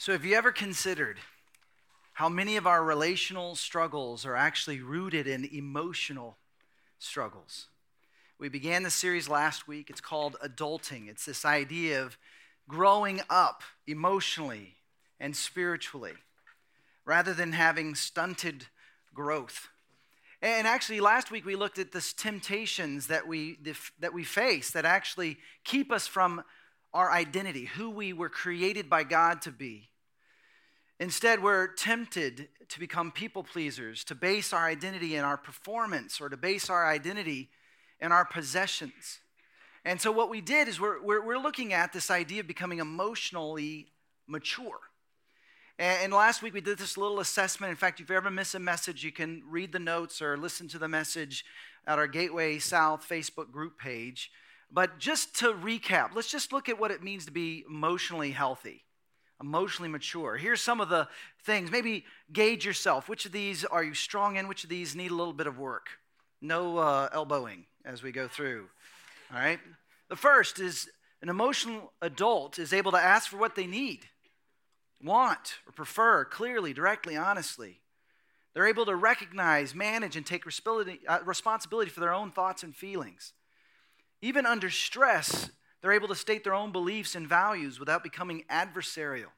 So, have you ever considered how many of our relational struggles are actually rooted in emotional struggles? We began the series last week. It's called Adulting. It's this idea of growing up emotionally and spiritually rather than having stunted growth. And actually, last week we looked at the temptations that we, that we face that actually keep us from our identity, who we were created by God to be. Instead, we're tempted to become people pleasers, to base our identity in our performance or to base our identity in our possessions. And so, what we did is we're, we're, we're looking at this idea of becoming emotionally mature. And, and last week we did this little assessment. In fact, if you ever miss a message, you can read the notes or listen to the message at our Gateway South Facebook group page. But just to recap, let's just look at what it means to be emotionally healthy emotionally mature. Here's some of the things. Maybe gauge yourself. Which of these are you strong in? Which of these need a little bit of work? No uh, elbowing as we go through. All right? The first is an emotional adult is able to ask for what they need, want, or prefer clearly, directly, honestly. They're able to recognize, manage, and take uh, responsibility for their own thoughts and feelings. Even under stress, they're able to state their own beliefs and values without becoming adversarial.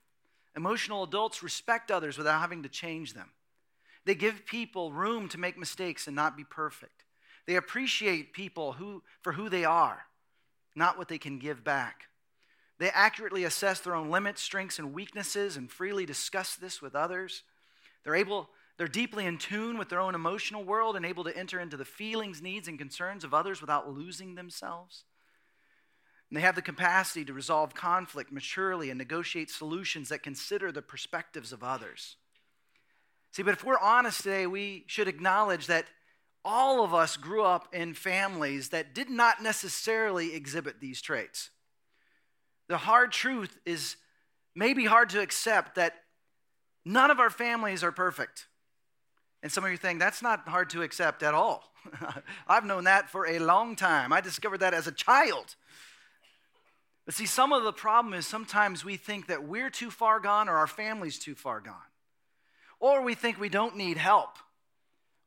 Emotional adults respect others without having to change them. They give people room to make mistakes and not be perfect. They appreciate people who, for who they are, not what they can give back. They accurately assess their own limits, strengths, and weaknesses and freely discuss this with others. They're able they're deeply in tune with their own emotional world and able to enter into the feelings, needs, and concerns of others without losing themselves. And they have the capacity to resolve conflict maturely and negotiate solutions that consider the perspectives of others. See, but if we're honest today, we should acknowledge that all of us grew up in families that did not necessarily exhibit these traits. The hard truth is maybe hard to accept that none of our families are perfect. And some of you think that's not hard to accept at all. I've known that for a long time. I discovered that as a child. But see, some of the problem is sometimes we think that we're too far gone or our family's too far gone. Or we think we don't need help,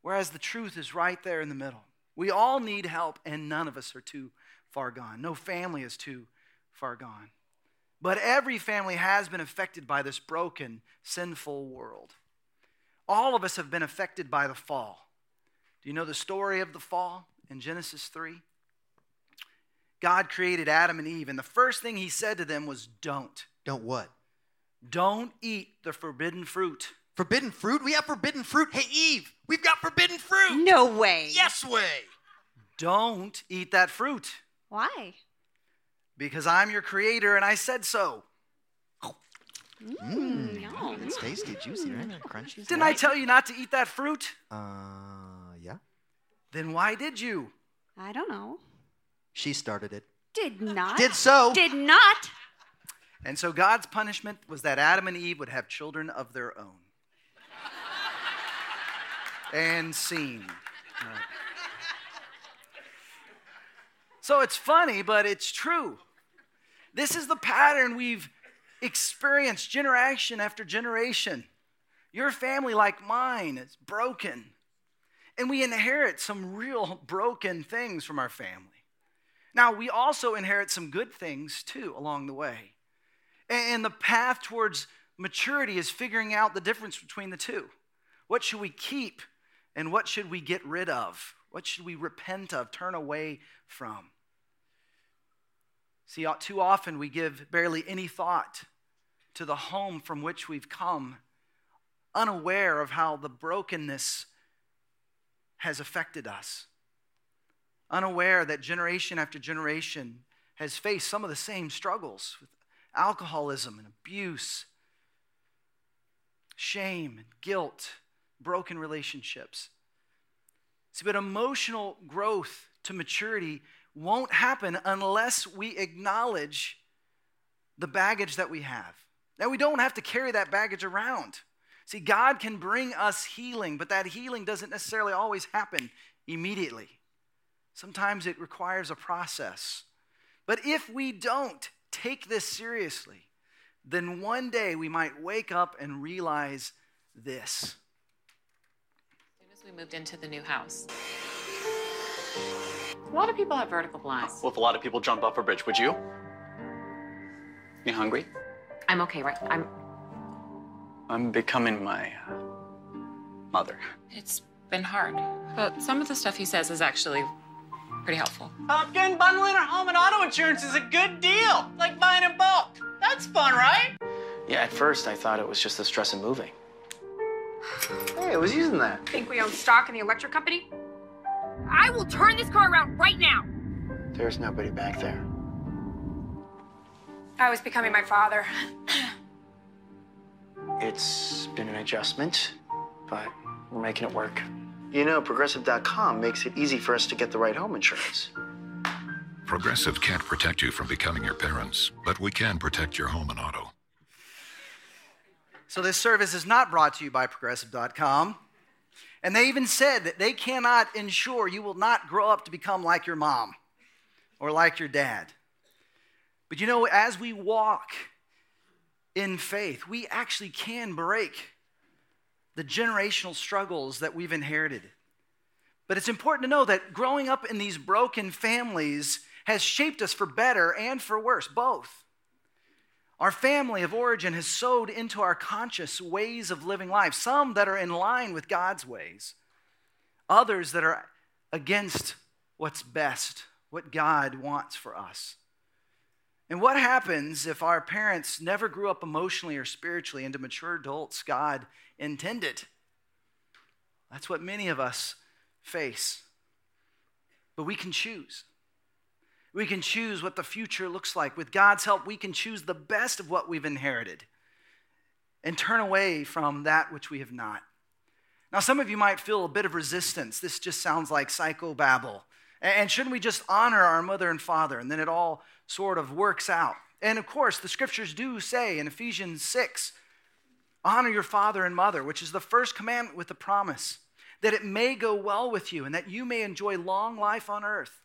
whereas the truth is right there in the middle. We all need help, and none of us are too far gone. No family is too far gone. But every family has been affected by this broken, sinful world. All of us have been affected by the fall. Do you know the story of the fall in Genesis 3? God created Adam and Eve, and the first thing he said to them was, Don't. Don't what? Don't eat the forbidden fruit. Forbidden fruit? We have forbidden fruit. Hey, Eve, we've got forbidden fruit. No way. Yes, way. Don't eat that fruit. Why? Because I'm your creator and I said so. Mmm, no. It's tasty, juicy, right? Crunchy. Didn't I tell you not to eat that fruit? Uh, yeah. Then why did you? I don't know. She started it. Did not. Did so. Did not. And so God's punishment was that Adam and Eve would have children of their own. and scene. Right. So it's funny, but it's true. This is the pattern we've experienced generation after generation. Your family, like mine, is broken. And we inherit some real broken things from our family. Now, we also inherit some good things too along the way. And the path towards maturity is figuring out the difference between the two. What should we keep and what should we get rid of? What should we repent of, turn away from? See, too often we give barely any thought to the home from which we've come, unaware of how the brokenness has affected us unaware that generation after generation has faced some of the same struggles with alcoholism and abuse, shame and guilt, broken relationships. See, but emotional growth to maturity won't happen unless we acknowledge the baggage that we have. Now, we don't have to carry that baggage around. See, God can bring us healing, but that healing doesn't necessarily always happen immediately. Sometimes it requires a process. But if we don't take this seriously, then one day we might wake up and realize this. As soon as we moved into the new house, a lot of people have vertical blinds. Well, if a lot of people jump off a bridge, would you? You hungry? I'm okay, right? I'm. I'm becoming my uh, mother. It's been hard, but some of the stuff he says is actually pretty helpful. Pumpkin, bundling our home and auto insurance is a good deal. Like buying in bulk. That's fun, right? Yeah, at first I thought it was just the stress of moving. Hey, I was using that. Think we own stock in the electric company? I will turn this car around right now. There's nobody back there. I was becoming my father. It's been an adjustment, but we're making it work. You know, Progressive.com makes it easy for us to get the right home insurance. Progressive can't protect you from becoming your parents, but we can protect your home and auto. So, this service is not brought to you by Progressive.com. And they even said that they cannot ensure you will not grow up to become like your mom or like your dad. But you know, as we walk in faith, we actually can break the generational struggles that we've inherited. But it's important to know that growing up in these broken families has shaped us for better and for worse, both. Our family of origin has sowed into our conscious ways of living life, some that are in line with God's ways, others that are against what's best, what God wants for us. And what happens if our parents never grew up emotionally or spiritually into mature adults God intended? That's what many of us face. But we can choose. We can choose what the future looks like. With God's help, we can choose the best of what we've inherited and turn away from that which we have not. Now, some of you might feel a bit of resistance. This just sounds like psychobabble. And shouldn't we just honor our mother and father and then it all sort of works out? And of course, the scriptures do say in Ephesians 6 honor your father and mother, which is the first commandment with the promise that it may go well with you and that you may enjoy long life on earth.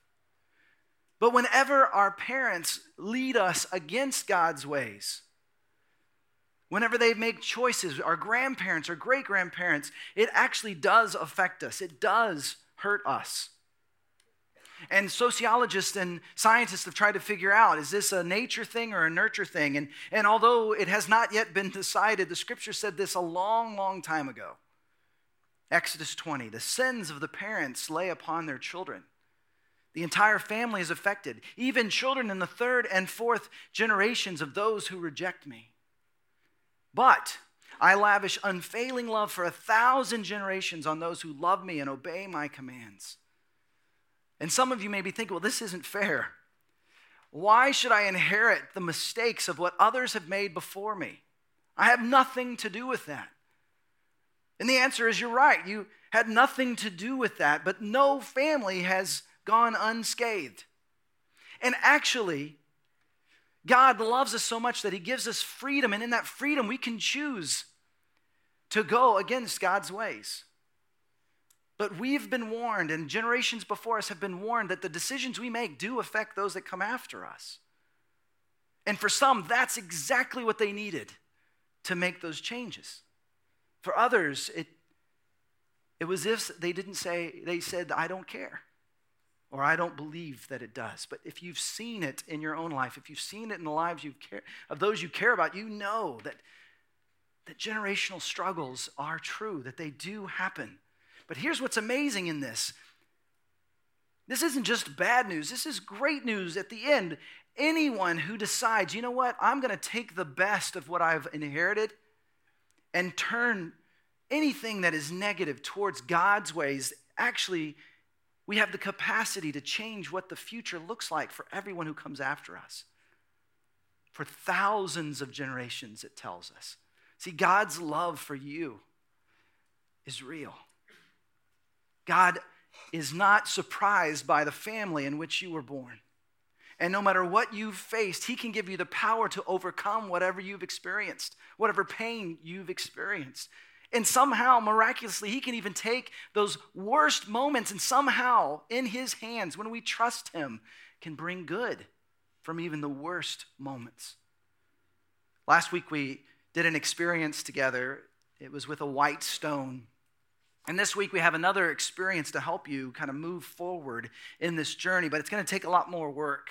But whenever our parents lead us against God's ways, whenever they make choices, our grandparents or great grandparents, it actually does affect us. It does hurt us. And sociologists and scientists have tried to figure out is this a nature thing or a nurture thing? And, and although it has not yet been decided, the scripture said this a long, long time ago. Exodus 20 the sins of the parents lay upon their children. The entire family is affected, even children in the third and fourth generations of those who reject me. But I lavish unfailing love for a thousand generations on those who love me and obey my commands. And some of you may be thinking, well, this isn't fair. Why should I inherit the mistakes of what others have made before me? I have nothing to do with that. And the answer is you're right. You had nothing to do with that, but no family has gone unscathed. And actually, God loves us so much that He gives us freedom, and in that freedom, we can choose to go against God's ways. But we've been warned, and generations before us have been warned that the decisions we make do affect those that come after us. And for some, that's exactly what they needed to make those changes. For others, it, it was if they didn't say, they said, I don't care, or I don't believe that it does. But if you've seen it in your own life, if you've seen it in the lives you care, of those you care about, you know that, that generational struggles are true, that they do happen. But here's what's amazing in this this isn't just bad news, this is great news at the end. Anyone who decides, you know what, I'm going to take the best of what I've inherited and turn anything that is negative towards God's ways, actually, we have the capacity to change what the future looks like for everyone who comes after us. For thousands of generations, it tells us. See, God's love for you is real. God is not surprised by the family in which you were born. And no matter what you've faced, He can give you the power to overcome whatever you've experienced, whatever pain you've experienced. And somehow, miraculously, He can even take those worst moments and somehow, in His hands, when we trust Him, can bring good from even the worst moments. Last week we did an experience together. It was with a white stone. And this week we have another experience to help you kind of move forward in this journey, but it's going to take a lot more work.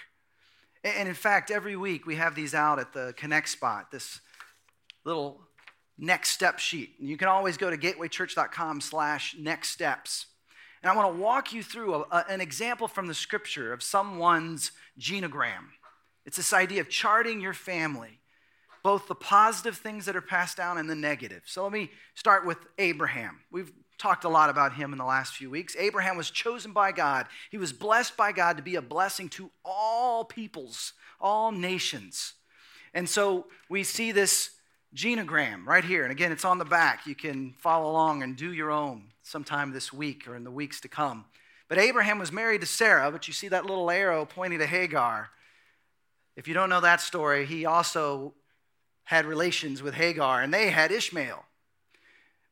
And in fact, every week we have these out at the Connect spot, this little next step sheet. And you can always go to gatewaychurch.com slash next steps. And I want to walk you through a, a, an example from the scripture of someone's genogram. It's this idea of charting your family, both the positive things that are passed down and the negative. So let me start with Abraham. We've talked a lot about him in the last few weeks. Abraham was chosen by God, he was blessed by God to be a blessing to all peoples, all nations. And so we see this genogram right here. And again, it's on the back. You can follow along and do your own sometime this week or in the weeks to come. But Abraham was married to Sarah, but you see that little arrow pointing to Hagar. If you don't know that story, he also had relations with Hagar, and they had Ishmael.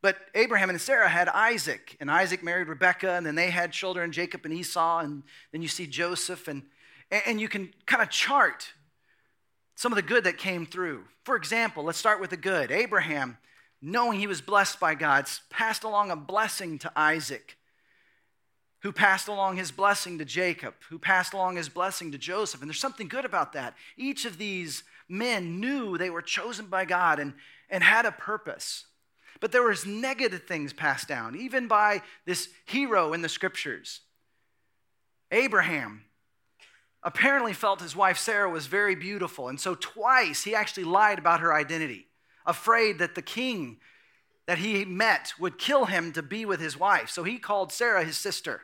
But Abraham and Sarah had Isaac, and Isaac married Rebekah, and then they had children, Jacob and Esau, and then you see Joseph, and, and you can kind of chart some of the good that came through. For example, let's start with the good. Abraham, knowing he was blessed by God, passed along a blessing to Isaac, who passed along his blessing to Jacob, who passed along his blessing to Joseph. And there's something good about that. Each of these men knew they were chosen by God and, and had a purpose. But there was negative things passed down, even by this hero in the scriptures. Abraham, apparently felt his wife Sarah was very beautiful. And so twice he actually lied about her identity, afraid that the king that he met would kill him to be with his wife. So he called Sarah his sister.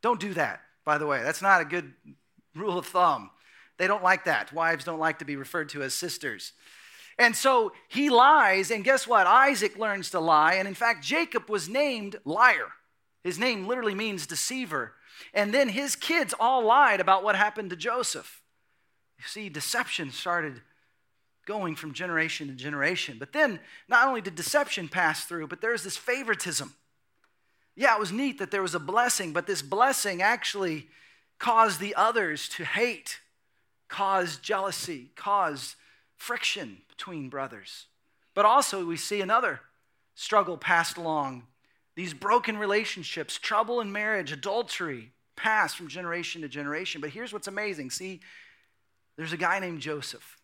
Don't do that, by the way. That's not a good rule of thumb. They don't like that. Wives don't like to be referred to as sisters. And so he lies, and guess what? Isaac learns to lie. And in fact, Jacob was named liar. His name literally means deceiver. And then his kids all lied about what happened to Joseph. You see, deception started going from generation to generation. But then, not only did deception pass through, but there's this favoritism. Yeah, it was neat that there was a blessing, but this blessing actually caused the others to hate, caused jealousy, caused friction between brothers. But also, we see another struggle passed along these broken relationships, trouble in marriage, adultery, pass from generation to generation. But here's what's amazing see, there's a guy named Joseph.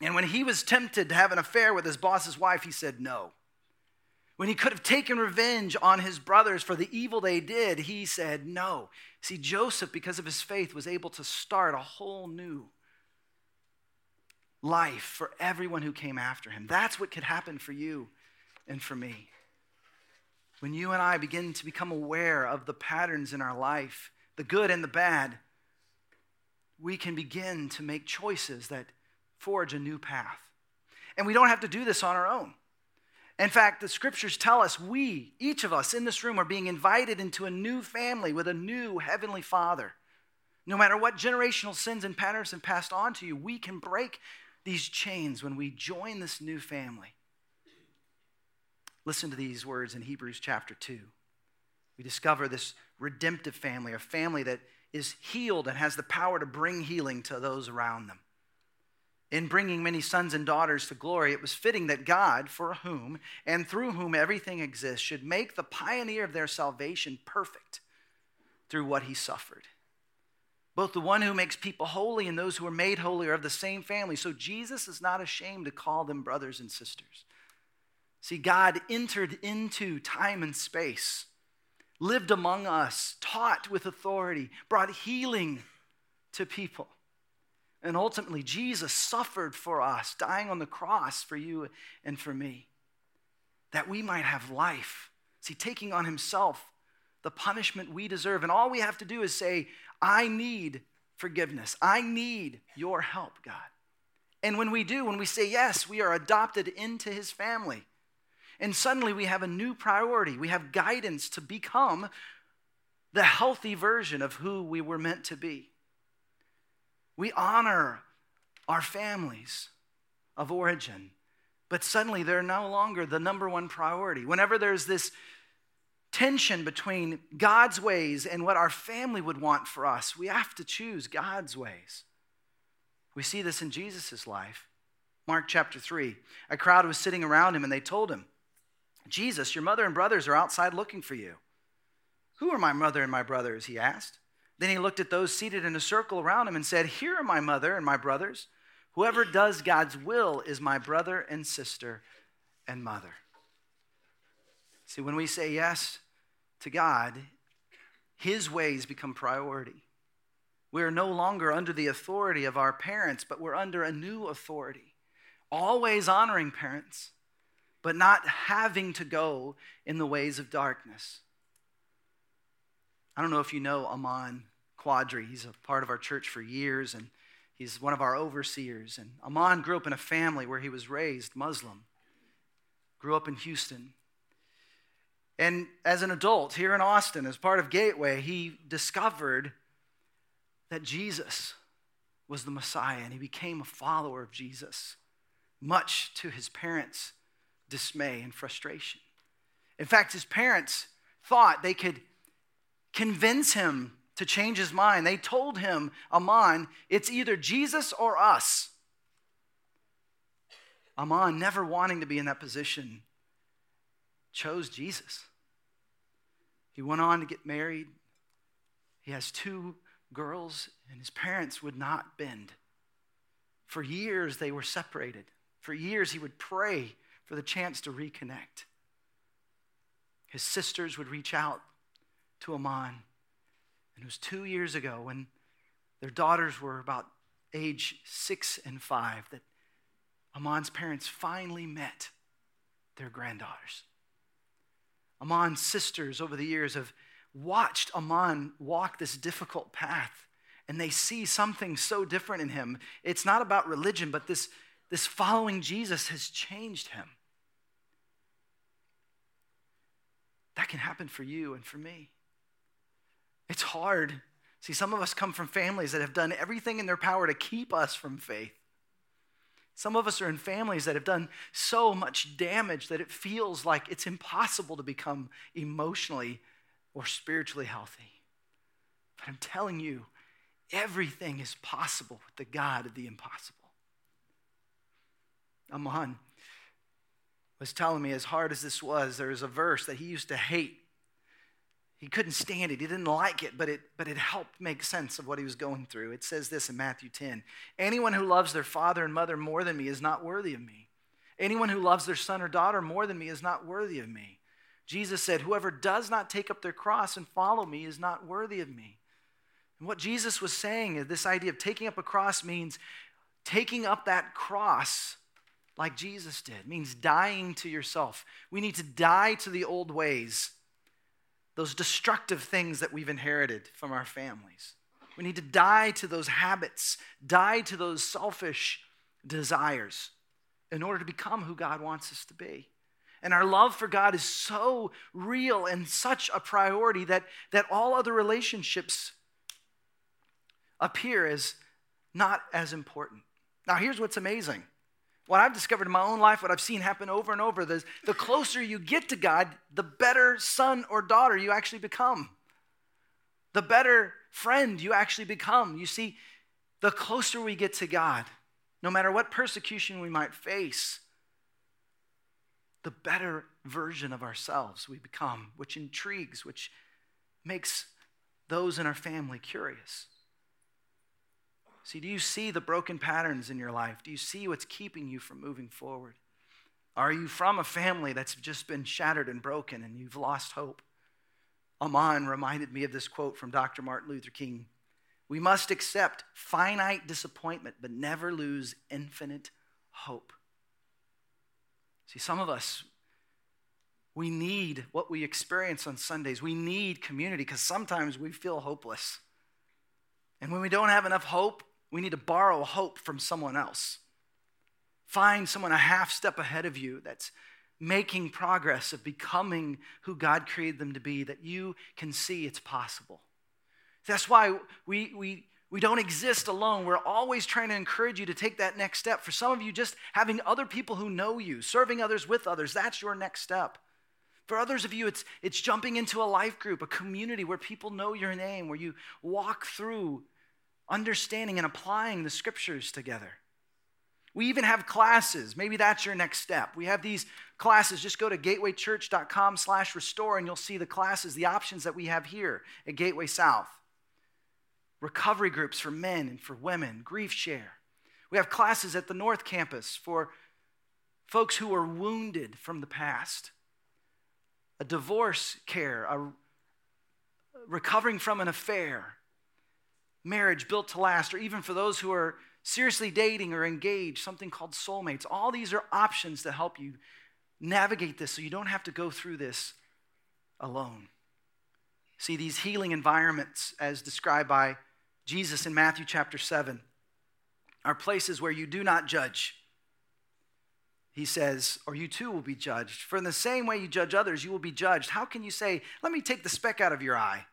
And when he was tempted to have an affair with his boss's wife, he said no. When he could have taken revenge on his brothers for the evil they did, he said no. See, Joseph, because of his faith, was able to start a whole new life for everyone who came after him. That's what could happen for you and for me. When you and I begin to become aware of the patterns in our life, the good and the bad, we can begin to make choices that forge a new path. And we don't have to do this on our own. In fact, the scriptures tell us we, each of us in this room, are being invited into a new family with a new heavenly Father. No matter what generational sins and patterns have passed on to you, we can break these chains when we join this new family. Listen to these words in Hebrews chapter 2. We discover this redemptive family, a family that is healed and has the power to bring healing to those around them. In bringing many sons and daughters to glory, it was fitting that God, for whom and through whom everything exists, should make the pioneer of their salvation perfect through what he suffered. Both the one who makes people holy and those who are made holy are of the same family. So Jesus is not ashamed to call them brothers and sisters. See, God entered into time and space, lived among us, taught with authority, brought healing to people. And ultimately, Jesus suffered for us, dying on the cross for you and for me, that we might have life. See, taking on himself the punishment we deserve. And all we have to do is say, I need forgiveness. I need your help, God. And when we do, when we say yes, we are adopted into his family. And suddenly we have a new priority. We have guidance to become the healthy version of who we were meant to be. We honor our families of origin, but suddenly they're no longer the number one priority. Whenever there's this tension between God's ways and what our family would want for us, we have to choose God's ways. We see this in Jesus' life. Mark chapter 3. A crowd was sitting around him, and they told him, Jesus, your mother and brothers are outside looking for you. Who are my mother and my brothers? He asked. Then he looked at those seated in a circle around him and said, Here are my mother and my brothers. Whoever does God's will is my brother and sister and mother. See, when we say yes to God, his ways become priority. We are no longer under the authority of our parents, but we're under a new authority. Always honoring parents, but not having to go in the ways of darkness. I don't know if you know Amon Quadri. He's a part of our church for years, and he's one of our overseers. And Amon grew up in a family where he was raised Muslim, grew up in Houston. And as an adult here in Austin, as part of Gateway, he discovered that Jesus was the Messiah, and he became a follower of Jesus, much to his parents' dismay and frustration. In fact, his parents thought they could convince him to change his mind. They told him, Amon, it's either Jesus or us. Amon, never wanting to be in that position, chose Jesus. He went on to get married. He has two girls, and his parents would not bend. For years, they were separated. For years, he would pray for the chance to reconnect. His sisters would reach out to Amon. And it was two years ago when their daughters were about age six and five that Amon's parents finally met their granddaughters. Amon's sisters over the years have watched Amon walk this difficult path and they see something so different in him. It's not about religion, but this, this following Jesus has changed him. That can happen for you and for me. It's hard. See, some of us come from families that have done everything in their power to keep us from faith. Some of us are in families that have done so much damage that it feels like it's impossible to become emotionally or spiritually healthy. But I'm telling you, everything is possible with the God of the impossible. Amon was telling me, as hard as this was, there was a verse that he used to hate he couldn't stand it. He didn't like it, but it, but it helped make sense of what he was going through. It says this in Matthew 10 Anyone who loves their father and mother more than me is not worthy of me. Anyone who loves their son or daughter more than me is not worthy of me. Jesus said, Whoever does not take up their cross and follow me is not worthy of me. And what Jesus was saying is this idea of taking up a cross means taking up that cross like Jesus did, it means dying to yourself. We need to die to the old ways those destructive things that we've inherited from our families. We need to die to those habits, die to those selfish desires in order to become who God wants us to be. And our love for God is so real and such a priority that, that all other relationships appear as not as important. Now, here's what's amazing what I've discovered in my own life, what I've seen happen over and over, the, the closer you get to God, the better son or daughter you actually become. The better friend you actually become. You see, the closer we get to God, no matter what persecution we might face, the better version of ourselves we become, which intrigues, which makes those in our family curious. See, do you see the broken patterns in your life? Do you see what's keeping you from moving forward? Are you from a family that's just been shattered and broken and you've lost hope? Amon reminded me of this quote from Dr. Martin Luther King We must accept finite disappointment, but never lose infinite hope. See, some of us, we need what we experience on Sundays. We need community because sometimes we feel hopeless. And when we don't have enough hope, we need to borrow hope from someone else. Find someone a half step ahead of you that's making progress of becoming who God created them to be, that you can see it's possible. That's why we, we, we don't exist alone. We're always trying to encourage you to take that next step. For some of you, just having other people who know you, serving others with others, that's your next step. For others of you, it's, it's jumping into a life group, a community where people know your name, where you walk through understanding and applying the scriptures together. We even have classes. Maybe that's your next step. We have these classes. Just go to gatewaychurch.com slash restore and you'll see the classes, the options that we have here at Gateway South. Recovery groups for men and for women, grief share. We have classes at the North Campus for folks who are wounded from the past, a divorce care, a recovering from an affair, marriage built to last, or even for those who are seriously dating or engaged, something called soulmates. All these are options to help you navigate this so you don't have to go through this alone. See, these healing environments, as described by Jesus in Matthew chapter 7, are places where you do not judge. He says, or you too will be judged. For in the same way you judge others, you will be judged. How can you say, Let me take the speck out of your eye,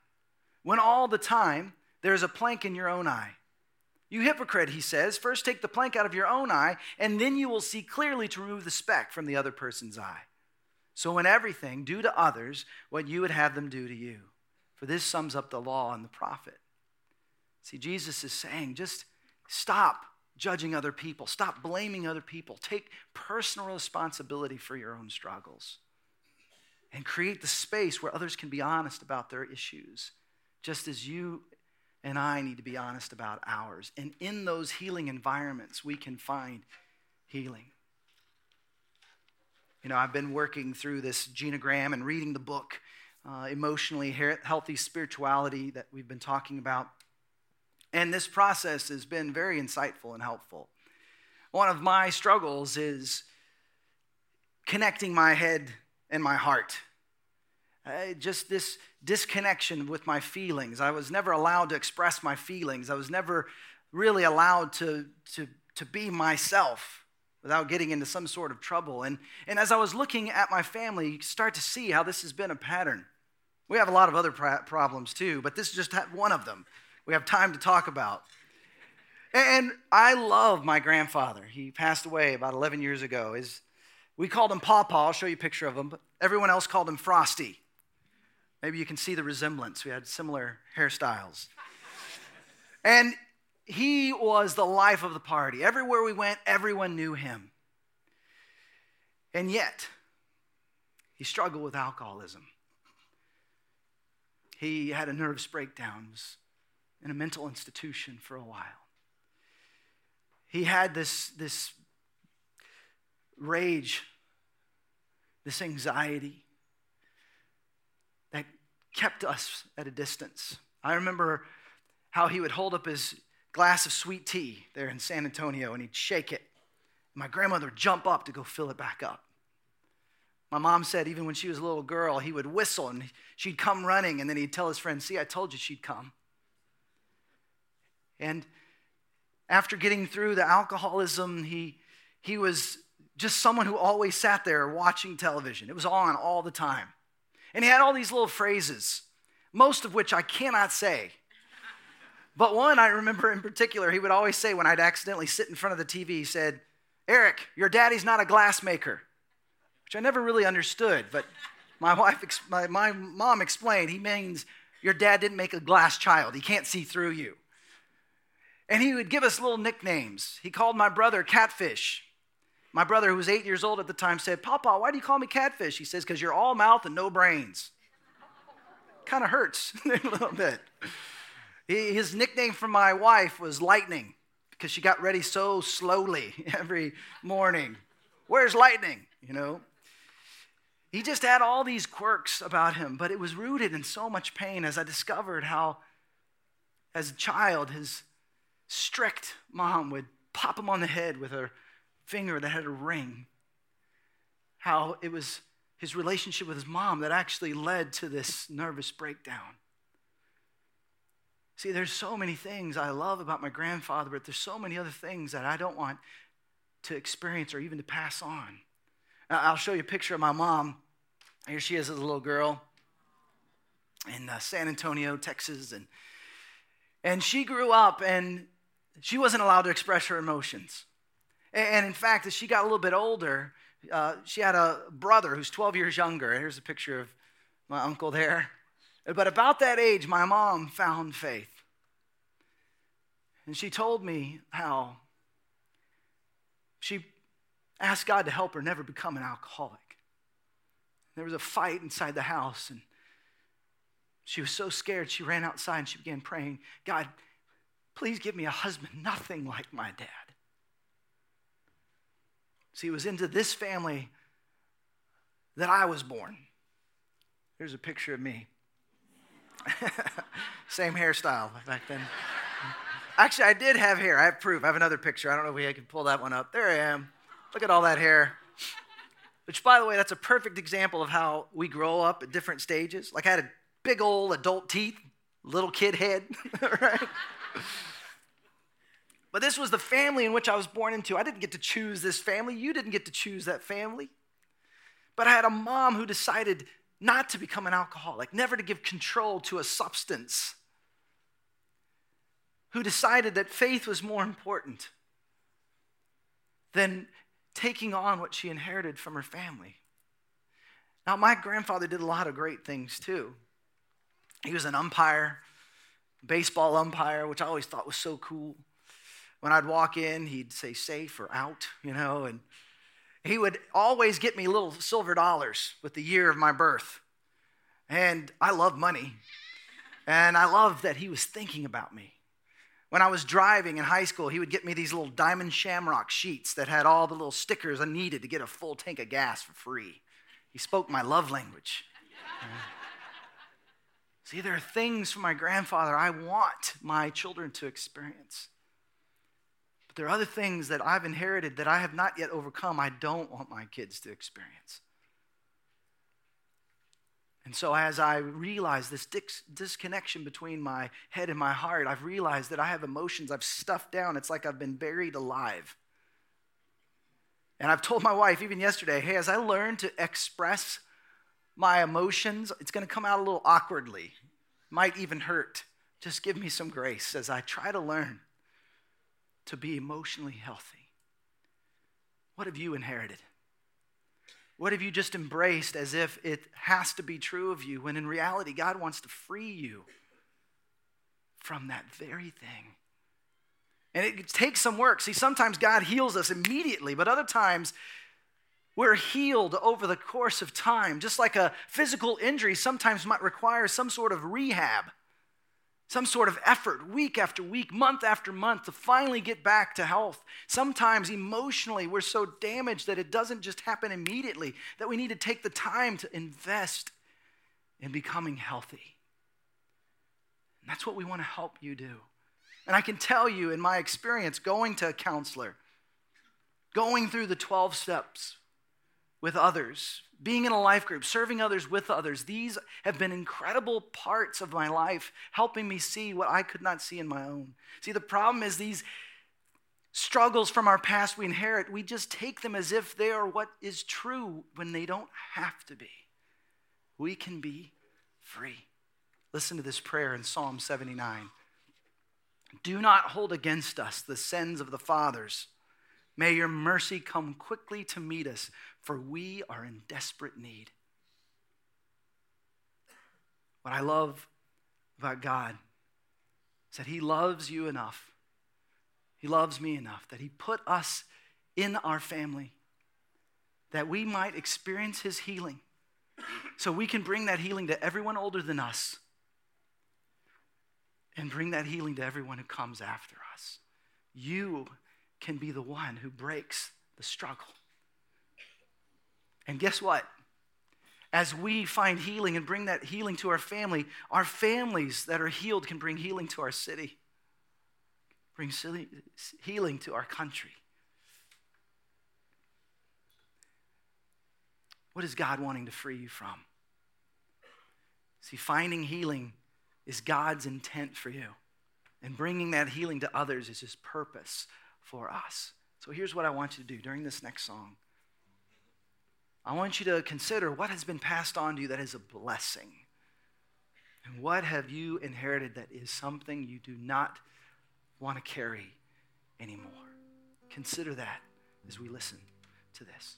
when all the time there is a plank in your own eye? You hypocrite, he says, first take the plank out of your own eye, and then you will see clearly to remove the speck from the other person's eye. So, in everything, do to others what you would have them do to you. For this sums up the law and the prophet. See, Jesus is saying, just stop judging other people, stop blaming other people, take personal responsibility for your own struggles, and create the space where others can be honest about their issues, just as you and I need to be honest about ours. And in those healing environments, we can find healing. You know, I've been working through this genogram and reading the book, uh, Emotionally Healthy Spirituality, that we've been talking about. And this process has been very insightful and helpful. One of my struggles is connecting my head and my heart. Just this disconnection with my feelings. I was never allowed to express my feelings. I was never really allowed to, to, to be myself without getting into some sort of trouble. And, and as I was looking at my family, you start to see how this has been a pattern. We have a lot of other problems too, but this is just one of them we have time to talk about. And I love my grandfather. He passed away about 11 years ago. His, we called him Pawpaw. I'll show you a picture of him. But everyone else called him Frosty. Maybe you can see the resemblance. We had similar hairstyles. and he was the life of the party. Everywhere we went, everyone knew him. And yet, he struggled with alcoholism. He had a nervous breakdown, was in a mental institution for a while. He had this, this rage, this anxiety kept us at a distance. I remember how he would hold up his glass of sweet tea there in San Antonio and he'd shake it. My grandmother would jump up to go fill it back up. My mom said even when she was a little girl, he would whistle and she'd come running and then he'd tell his friends, See, I told you she'd come. And after getting through the alcoholism, he, he was just someone who always sat there watching television. It was on all the time. And he had all these little phrases, most of which I cannot say. But one I remember in particular, he would always say when I'd accidentally sit in front of the TV, he said, Eric, your daddy's not a glass maker, which I never really understood. But my wife, my, my mom explained, he means your dad didn't make a glass child. He can't see through you. And he would give us little nicknames. He called my brother Catfish. My brother, who was eight years old at the time, said, Papa, why do you call me Catfish? He says, Because you're all mouth and no brains. kind of hurts a little bit. His nickname for my wife was Lightning because she got ready so slowly every morning. Where's Lightning? You know? He just had all these quirks about him, but it was rooted in so much pain as I discovered how, as a child, his strict mom would pop him on the head with her finger that had a ring. How it was his relationship with his mom that actually led to this nervous breakdown. See, there's so many things I love about my grandfather, but there's so many other things that I don't want to experience or even to pass on. I'll show you a picture of my mom. Here she is as a little girl in uh, San Antonio, Texas, and and she grew up and she wasn't allowed to express her emotions. And in fact, as she got a little bit older, uh, she had a brother who's 12 years younger. Here's a picture of my uncle there. But about that age, my mom found faith. And she told me how She asked God to help her never become an alcoholic. There was a fight inside the house, and she was so scared, she ran outside and she began praying, God, please give me a husband nothing like my dad. See, it was into this family that I was born. Here's a picture of me. Same hairstyle back then. Actually, I did have hair. I have proof. I have another picture. I don't know if we can pull that one up. There I am. Look at all that hair. Which, by the way, that's a perfect example of how we grow up at different stages. Like I had a big old adult teeth, little kid head, right? But this was the family in which I was born into. I didn't get to choose this family. You didn't get to choose that family. But I had a mom who decided not to become an alcoholic, never to give control to a substance, who decided that faith was more important than taking on what she inherited from her family. Now, my grandfather did a lot of great things too. He was an umpire, baseball umpire, which I always thought was so cool. When I'd walk in, he'd say safe or out, you know, and he would always get me little silver dollars with the year of my birth. And I love money. And I love that he was thinking about me. When I was driving in high school, he would get me these little diamond shamrock sheets that had all the little stickers I needed to get a full tank of gas for free. He spoke my love language. See, there are things from my grandfather I want my children to experience. There are other things that I've inherited that I have not yet overcome, I don't want my kids to experience. And so, as I realize this disconnection between my head and my heart, I've realized that I have emotions I've stuffed down. It's like I've been buried alive. And I've told my wife, even yesterday, hey, as I learn to express my emotions, it's going to come out a little awkwardly, might even hurt. Just give me some grace as I try to learn to be emotionally healthy. What have you inherited? What have you just embraced as if it has to be true of you when in reality God wants to free you from that very thing? And it takes some work. See, sometimes God heals us immediately, but other times we're healed over the course of time. Just like a physical injury sometimes might require some sort of rehab, some sort of effort, week after week, month after month, to finally get back to health. Sometimes emotionally, we're so damaged that it doesn't just happen immediately, that we need to take the time to invest in becoming healthy. And that's what we want to help you do. And I can tell you, in my experience, going to a counselor, going through the 12 steps, with others, being in a life group, serving others with others, these have been incredible parts of my life, helping me see what I could not see in my own. See, the problem is these struggles from our past we inherit, we just take them as if they are what is true when they don't have to be. We can be free. Listen to this prayer in Psalm 79. Do not hold against us the sins of the fathers. May your mercy come quickly to meet us for we are in desperate need. What I love about God is that He loves you enough. He loves me enough that He put us in our family that we might experience His healing. So we can bring that healing to everyone older than us and bring that healing to everyone who comes after us. You can be the one who breaks the struggle. And guess what? As we find healing and bring that healing to our family, our families that are healed can bring healing to our city, bring healing to our country. What is God wanting to free you from? See, finding healing is God's intent for you. And bringing that healing to others is his purpose for us. So here's what I want you to do during this next song. I want you to consider what has been passed on to you that is a blessing. And what have you inherited that is something you do not want to carry anymore? Consider that as we listen to this.